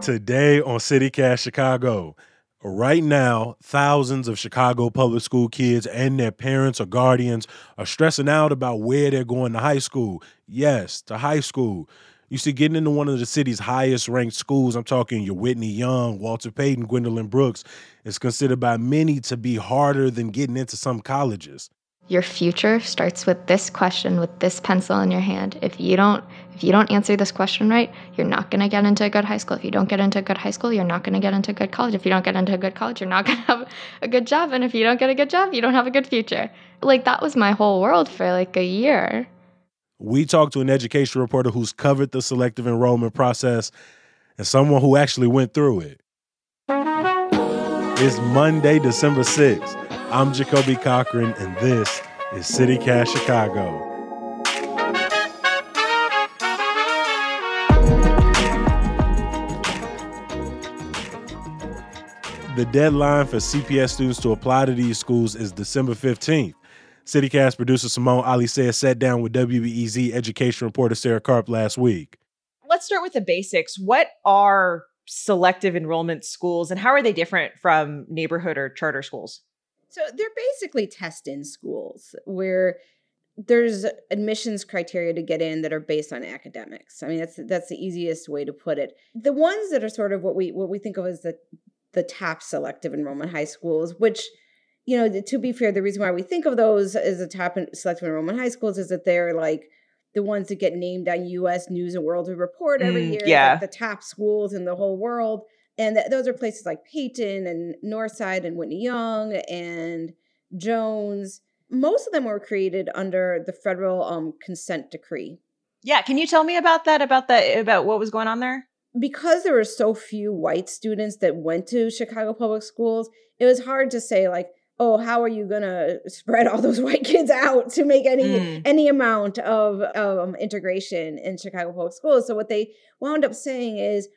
Today on CityCast Chicago. Right now, thousands of Chicago public school kids and their parents or guardians are stressing out about where they're going to high school. Yes, to high school. You see, getting into one of the city's highest ranked schools, I'm talking your Whitney Young, Walter Payton, Gwendolyn Brooks, is considered by many to be harder than getting into some colleges. Your future starts with this question with this pencil in your hand. If you don't if you don't answer this question right, you're not going to get into a good high school. If you don't get into a good high school, you're not going to get into a good college. If you don't get into a good college, you're not going to have a good job. And if you don't get a good job, you don't have a good future. Like that was my whole world for like a year. We talked to an education reporter who's covered the selective enrollment process and someone who actually went through it. It's Monday, December 6th. I'm Jacoby Cochran, and this is CityCast Chicago. The deadline for CPS students to apply to these schools is December 15th. CityCast producer Simone Alicea sat down with WBEZ education reporter Sarah Karp last week. Let's start with the basics. What are selective enrollment schools and how are they different from neighborhood or charter schools? So they're basically test in schools where there's admissions criteria to get in that are based on academics. I mean that's that's the easiest way to put it. The ones that are sort of what we what we think of as the the top selective enrollment high schools, which you know, to be fair, the reason why we think of those as the top selective enrollment high schools is that they're like the ones that get named on U.S. News and World Report every Mm, year, yeah. like the top schools in the whole world. And th- those are places like Payton and Northside and Whitney Young and Jones. Most of them were created under the federal um, consent decree. Yeah, can you tell me about that about that about what was going on there? because there were so few white students that went to Chicago public schools, it was hard to say like, oh, how are you gonna spread all those white kids out to make any Mm. any amount of um, integration in Chicago public schools? So what they wound up saying is,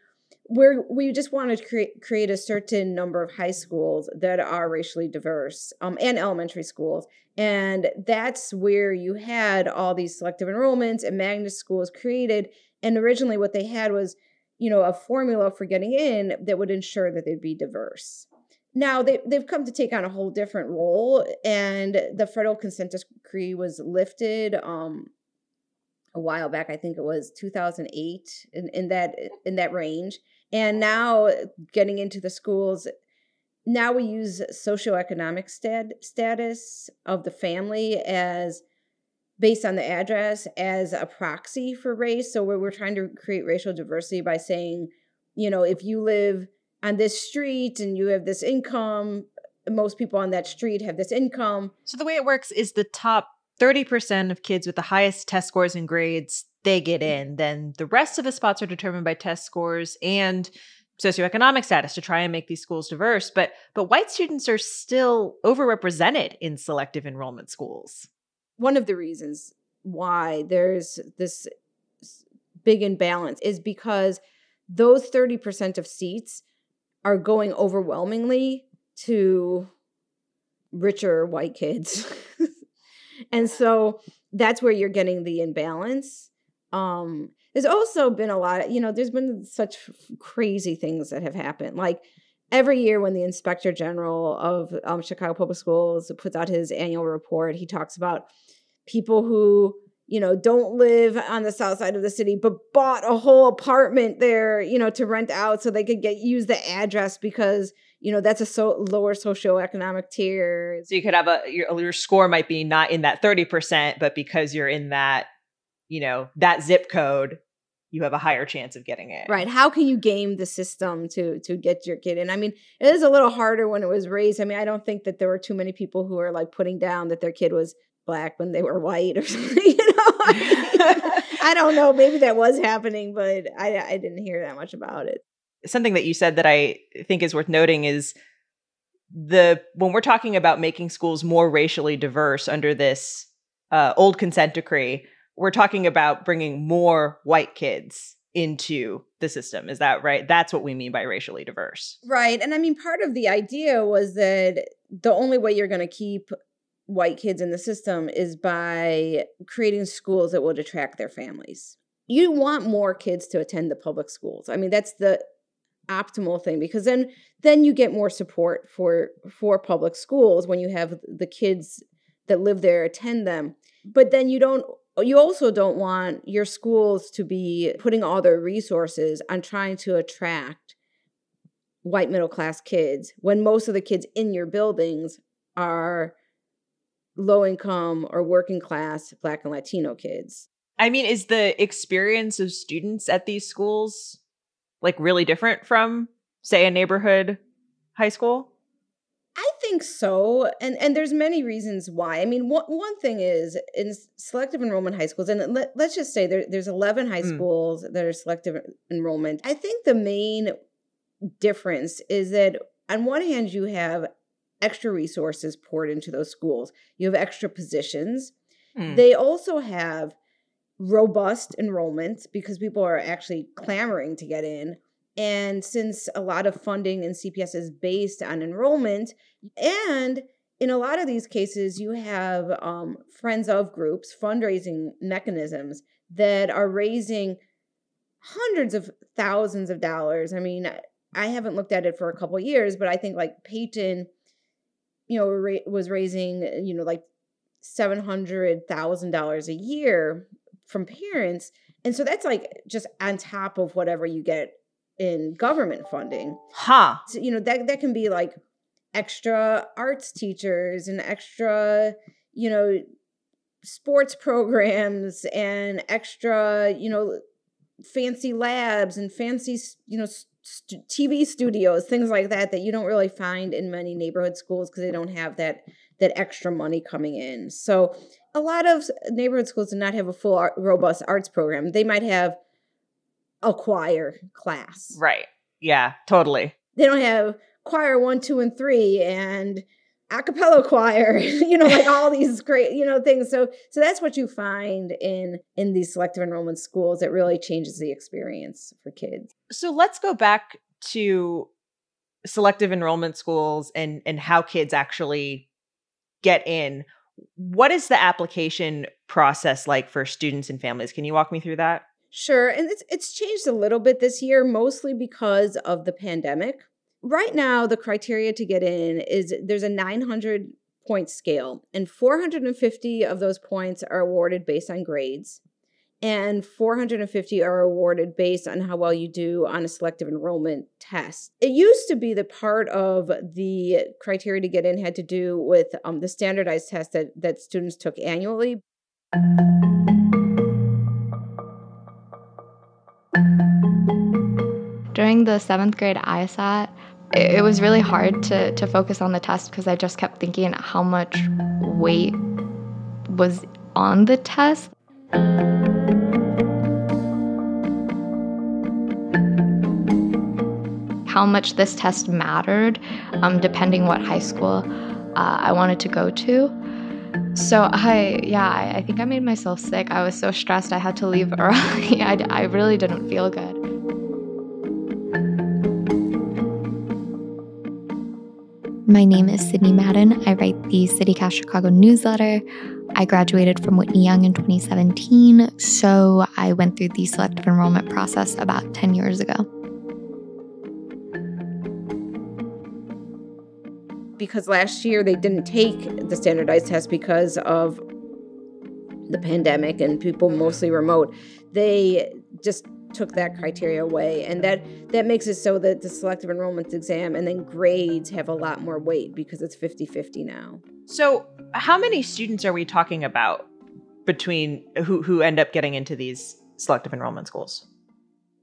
we're we just wanted to create create a certain number of high schools that are racially diverse, um, and elementary schools, and that's where you had all these selective enrollments and magnet schools created. And originally, what they had was you know, a formula for getting in that would ensure that they'd be diverse. Now they they've come to take on a whole different role, and the federal consent decree was lifted um, a while back. I think it was 2008 in, in that in that range. And now uh, getting into the schools, now we use socioeconomic stat, status of the family as based on the address as a proxy for race. So we're, we're trying to create racial diversity by saying, you know, if you live on this street and you have this income, most people on that street have this income. So the way it works is the top 30% of kids with the highest test scores and grades, they get mm. in. Then the rest of the spots are determined by test scores and socioeconomic status to try and make these schools diverse. But but white students are still overrepresented in selective enrollment schools. One of the reasons why there's this big imbalance is because those 30% of seats are going overwhelmingly to richer white kids. and so that's where you're getting the imbalance. Um, there's also been a lot of, you know, there's been such crazy things that have happened. Like every year when the inspector general of um, Chicago Public Schools puts out his annual report, he talks about people who you know don't live on the south side of the city but bought a whole apartment there you know to rent out so they could get use the address because you know that's a so lower socioeconomic tier. So you could have a your, your score might be not in that 30%, but because you're in that, you know, that zip code, you have a higher chance of getting it. right. How can you game the system to to get your kid in? I mean it is a little harder when it was raised. I mean i don't think that there were too many people who are like putting down that their kid was black when they were white or something you know? I don't know. Maybe that was happening but i i didn't hear that much about it something that you said that I think is worth noting is the when we're talking about making schools more racially diverse under this uh, old consent decree, we're talking about bringing more white kids into the system. Is that right? That's what we mean by racially diverse. Right. And I mean, part of the idea was that the only way you're going to keep white kids in the system is by creating schools that would attract their families. You want more kids to attend the public schools. I mean, that's the optimal thing because then then you get more support for for public schools when you have the kids that live there attend them. But then you don't you also don't want your schools to be putting all their resources on trying to attract white middle class kids when most of the kids in your buildings are low income or working class black and latino kids. I mean is the experience of students at these schools like really different from say a neighborhood high school I think so, and and there's many reasons why. I mean, one one thing is in selective enrollment high schools, and let, us just say there, there's 11 high mm. schools that are selective enrollment. I think the main difference is that on one hand, you have extra resources poured into those schools. You have extra positions. Mm. They also have robust enrollment because people are actually clamoring to get in. And since a lot of funding in CPS is based on enrollment, and in a lot of these cases, you have um, friends of groups, fundraising mechanisms that are raising hundreds of thousands of dollars. I mean, I haven't looked at it for a couple years, but I think like Payton, you know, was raising, you know, like $700,000 a year from parents. And so that's like just on top of whatever you get in government funding. Huh. So, you know, that that can be like extra arts teachers and extra, you know, sports programs and extra, you know, fancy labs and fancy, you know, st- TV studios, things like that that you don't really find in many neighborhood schools because they don't have that that extra money coming in. So a lot of neighborhood schools do not have a full art, robust arts program. They might have a choir class. Right. Yeah, totally. They don't have choir one, two, and three and a cappella choir, you know, like all these great, you know, things. So so that's what you find in in these selective enrollment schools. It really changes the experience for kids. So let's go back to selective enrollment schools and and how kids actually get in. What is the application process like for students and families? Can you walk me through that? Sure, and it's it's changed a little bit this year, mostly because of the pandemic. Right now, the criteria to get in is there's a 900 point scale, and 450 of those points are awarded based on grades, and 450 are awarded based on how well you do on a selective enrollment test. It used to be the part of the criteria to get in had to do with um, the standardized test that that students took annually. During the seventh grade ISAT, it, it was really hard to, to focus on the test because I just kept thinking how much weight was on the test. How much this test mattered, um, depending what high school uh, I wanted to go to. So I, yeah, I, I, think I made myself sick. I was so stressed. I had to leave early. I, I really didn't feel good. My name is Sydney Madden. I write the CityCast Chicago newsletter. I graduated from Whitney Young in 2017, so I went through the selective enrollment process about 10 years ago. Because last year they didn't take the standardized test because of the pandemic and people mostly remote, they just took that criteria away and that that makes it so that the selective enrollment exam and then grades have a lot more weight because it's 50-50 now. So how many students are we talking about between who who end up getting into these selective enrollment schools?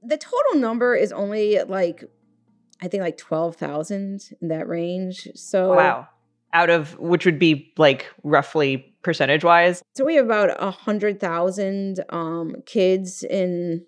The total number is only like i think like 12,000 in that range so wow out of which would be like roughly percentage wise so we have about a hundred thousand um, kids in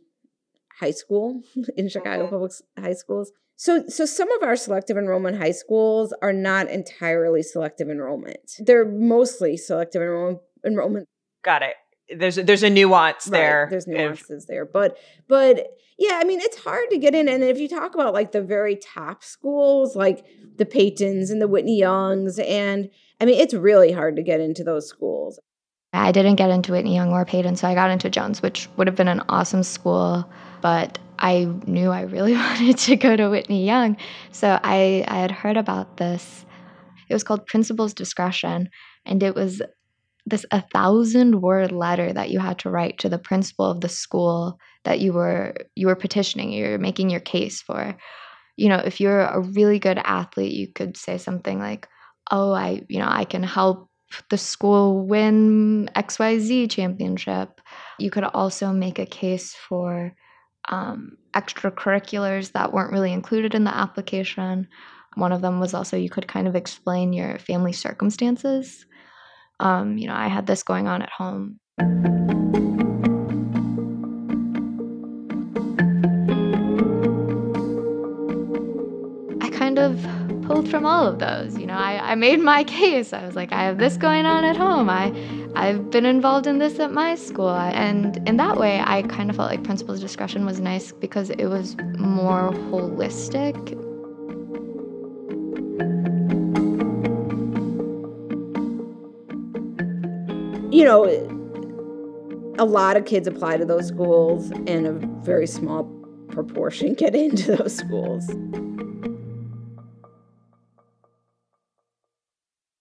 high school in Chicago mm-hmm. public high schools. So, so some of our selective enrollment high schools are not entirely selective enrollment. They're mostly selective enrollment. enrollment. Got it. There's a, there's a nuance right, there. There's nuances if... there, but but yeah, I mean it's hard to get in. And if you talk about like the very top schools, like the Paytons and the Whitney Youngs, and I mean it's really hard to get into those schools. I didn't get into Whitney Young or Payton, so I got into Jones, which would have been an awesome school, but I knew I really wanted to go to Whitney Young. So I, I had heard about this. It was called Principal's Discretion, and it was this a thousand word letter that you had to write to the principal of the school that you were you were petitioning you're making your case for. You know if you're a really good athlete you could say something like oh i you know i can help the school win xyz championship. You could also make a case for um, extracurriculars that weren't really included in the application. One of them was also you could kind of explain your family circumstances um, you know, I had this going on at home. I kind of pulled from all of those. You know, I, I made my case. I was like, I have this going on at home. I, I've been involved in this at my school. And in that way, I kind of felt like principal's discretion was nice because it was more holistic you know, a lot of kids apply to those schools, and a very small proportion get into those schools.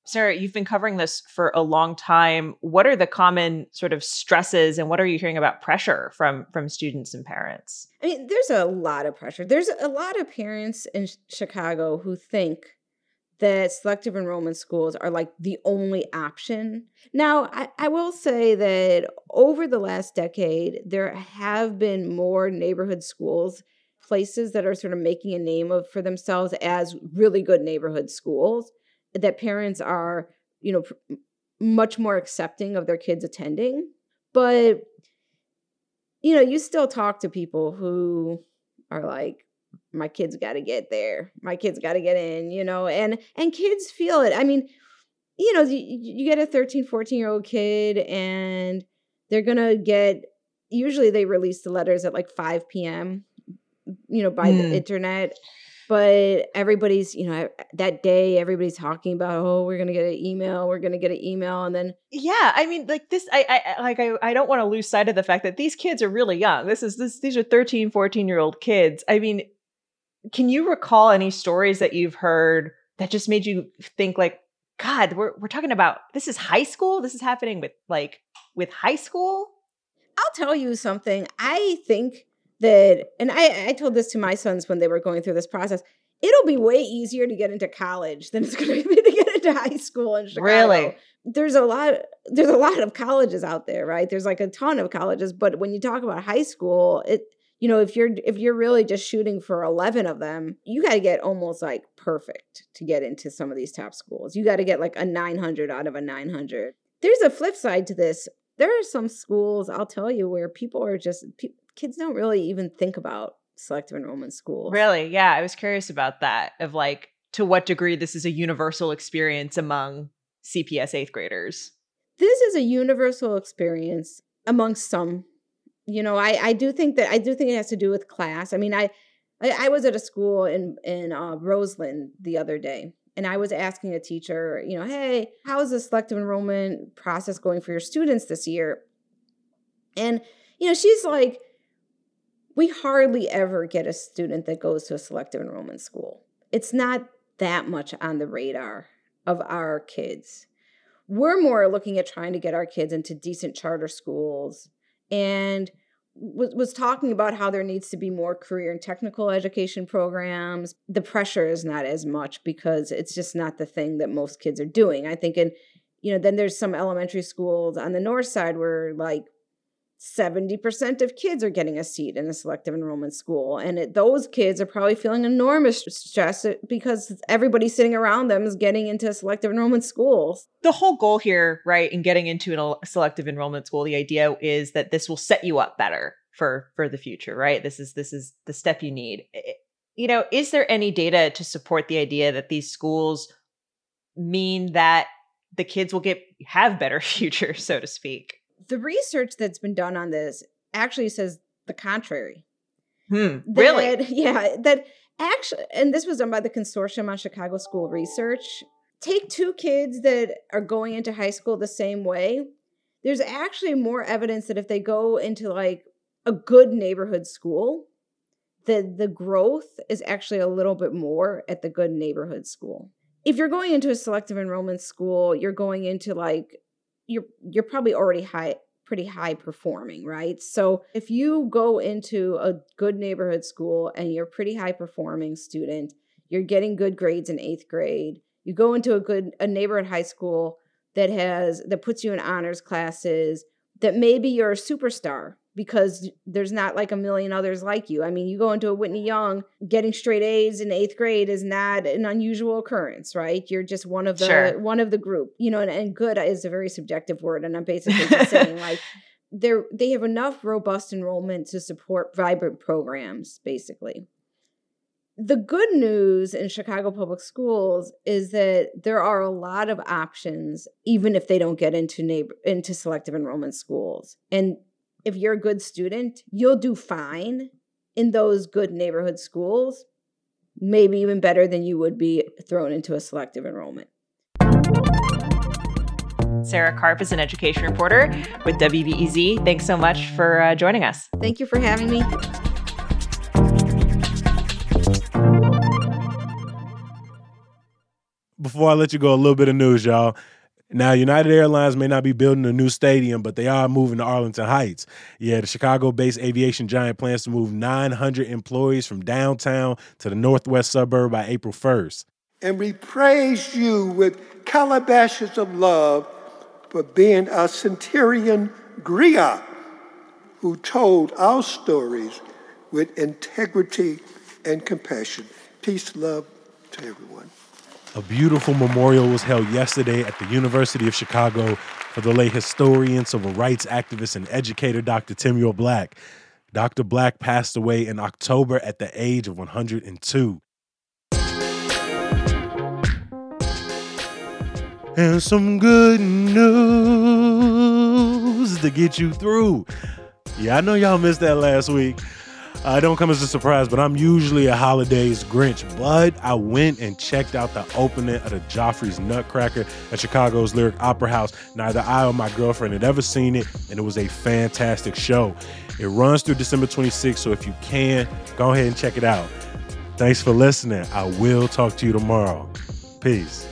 Sarah, you've been covering this for a long time. What are the common sort of stresses and what are you hearing about pressure from from students and parents? I mean, there's a lot of pressure. There's a lot of parents in Chicago who think that selective enrollment schools are like the only option. Now, I, I, will say that over the last decade, there have been more neighborhood schools, places that are sort of making a name of for themselves as really good neighborhood schools that parents are, you know, pr- much more accepting of their kids attending. But you know, you still talk to people who are like, my kids got to get there my kids got to get in you know and and kids feel it i mean you know you, you get a 13 14 year old kid and they're gonna get usually they release the letters at like 5 p.m you know by mm. the internet but everybody's you know that day everybody's talking about oh we're gonna get an email we're gonna get an email and then yeah i mean like this i, I like i, I don't want to lose sight of the fact that these kids are really young this is this these are 13 14 year old kids i mean can you recall any stories that you've heard that just made you think like, God, we're we're talking about this is high school? This is happening with like with high school? I'll tell you something. I think that and I, I told this to my sons when they were going through this process. It'll be way easier to get into college than it's gonna be to get into high school in Chicago. Really? There's a lot there's a lot of colleges out there, right? There's like a ton of colleges, but when you talk about high school, it you know if you're if you're really just shooting for 11 of them you got to get almost like perfect to get into some of these top schools. You got to get like a 900 out of a 900 there's a flip side to this. There are some schools i'll tell you where people are just pe- kids don't really even think about selective enrollment schools. Really? Yeah i was curious about that of like to what degree this is a universal experience among cps eighth graders. This is a universal experience among some you know, I I do think that I do think it has to do with class. I mean, I I, I was at a school in in uh, Roseland the other day, and I was asking a teacher, you know, hey, how is the selective enrollment process going for your students this year? And you know, she's like, we hardly ever get a student that goes to a selective enrollment school. It's not that much on the radar of our kids. We're more looking at trying to get our kids into decent charter schools and was, was talking about how there needs to be more career and technical education programs. The pressure is not as much because it's just not the thing that most kids are doing. I think in, you know, then there's some elementary schools on the north side where like 70% of kids are getting a seat in a selective enrollment school. And it, those kids are probably feeling enormous stress uh, because everybody sitting around them is getting into selective enrollment schools. The whole goal here, right, in getting into a selective enrollment school, the idea is that this will set you up better for for the future, right? This is this is the step you need. You know, is there any data to support the idea that these schools mean that the kids will get have better future, so to speak? The research that's been done on this actually says the contrary. Hmm, really? Yeah, that actually, and this was done by the Consortium on Chicago School Research. Take two kids that are going into high school the same way. there's actually more evidence that if they go into like a good neighborhood school, that the growth is actually a little bit more at the good neighborhood school. If you're going into a selective enrollment school, you're going into like you're you're probably already high pretty high performing, right? So if you go into a good neighborhood school and you're a pretty high performing student, you're getting good grades in 8th grade, you go into a good a neighborhood high school that has that puts you in honors classes, that maybe you're a superstar because there's not like a million others like you. I mean, you go into a Whitney Young, getting straight A's in eighth grade is not an unusual occurrence, right? You're just one of the sure. one of the group, you know. And, and good is a very subjective word, and I'm basically just saying like they're they have enough robust enrollment to support vibrant programs, basically. The good news in Chicago public schools is that there are a lot of options, even if they don't get into neighbor into selective enrollment schools. And if you're a good student, you'll do fine in those good neighborhood schools, maybe even better than you would be thrown into a selective enrollment. Sarah Karp is an education reporter with WBEZ. Thanks so much for uh, joining us. Thank you for having me. Before I let you go, a little bit of news, y'all. Now, United Airlines may not be building a new stadium, but they are moving to Arlington Heights. Yeah, the Chicago based aviation giant plans to move 900 employees from downtown to the northwest suburb by April 1st. And we praise you with calabashes of love for being a centurion griot who told our stories with integrity and compassion. Peace, love to everyone. A beautiful memorial was held yesterday at the University of Chicago for the late historian, civil rights activist, and educator Dr. Timuel Black. Dr. Black passed away in October at the age of 102. And some good news to get you through. Yeah, I know y'all missed that last week. Uh, don't come as a surprise, but I'm usually a holidays Grinch. But I went and checked out the opening of the Joffrey's Nutcracker at Chicago's Lyric Opera House. Neither I or my girlfriend had ever seen it, and it was a fantastic show. It runs through December 26th, so if you can, go ahead and check it out. Thanks for listening. I will talk to you tomorrow. Peace.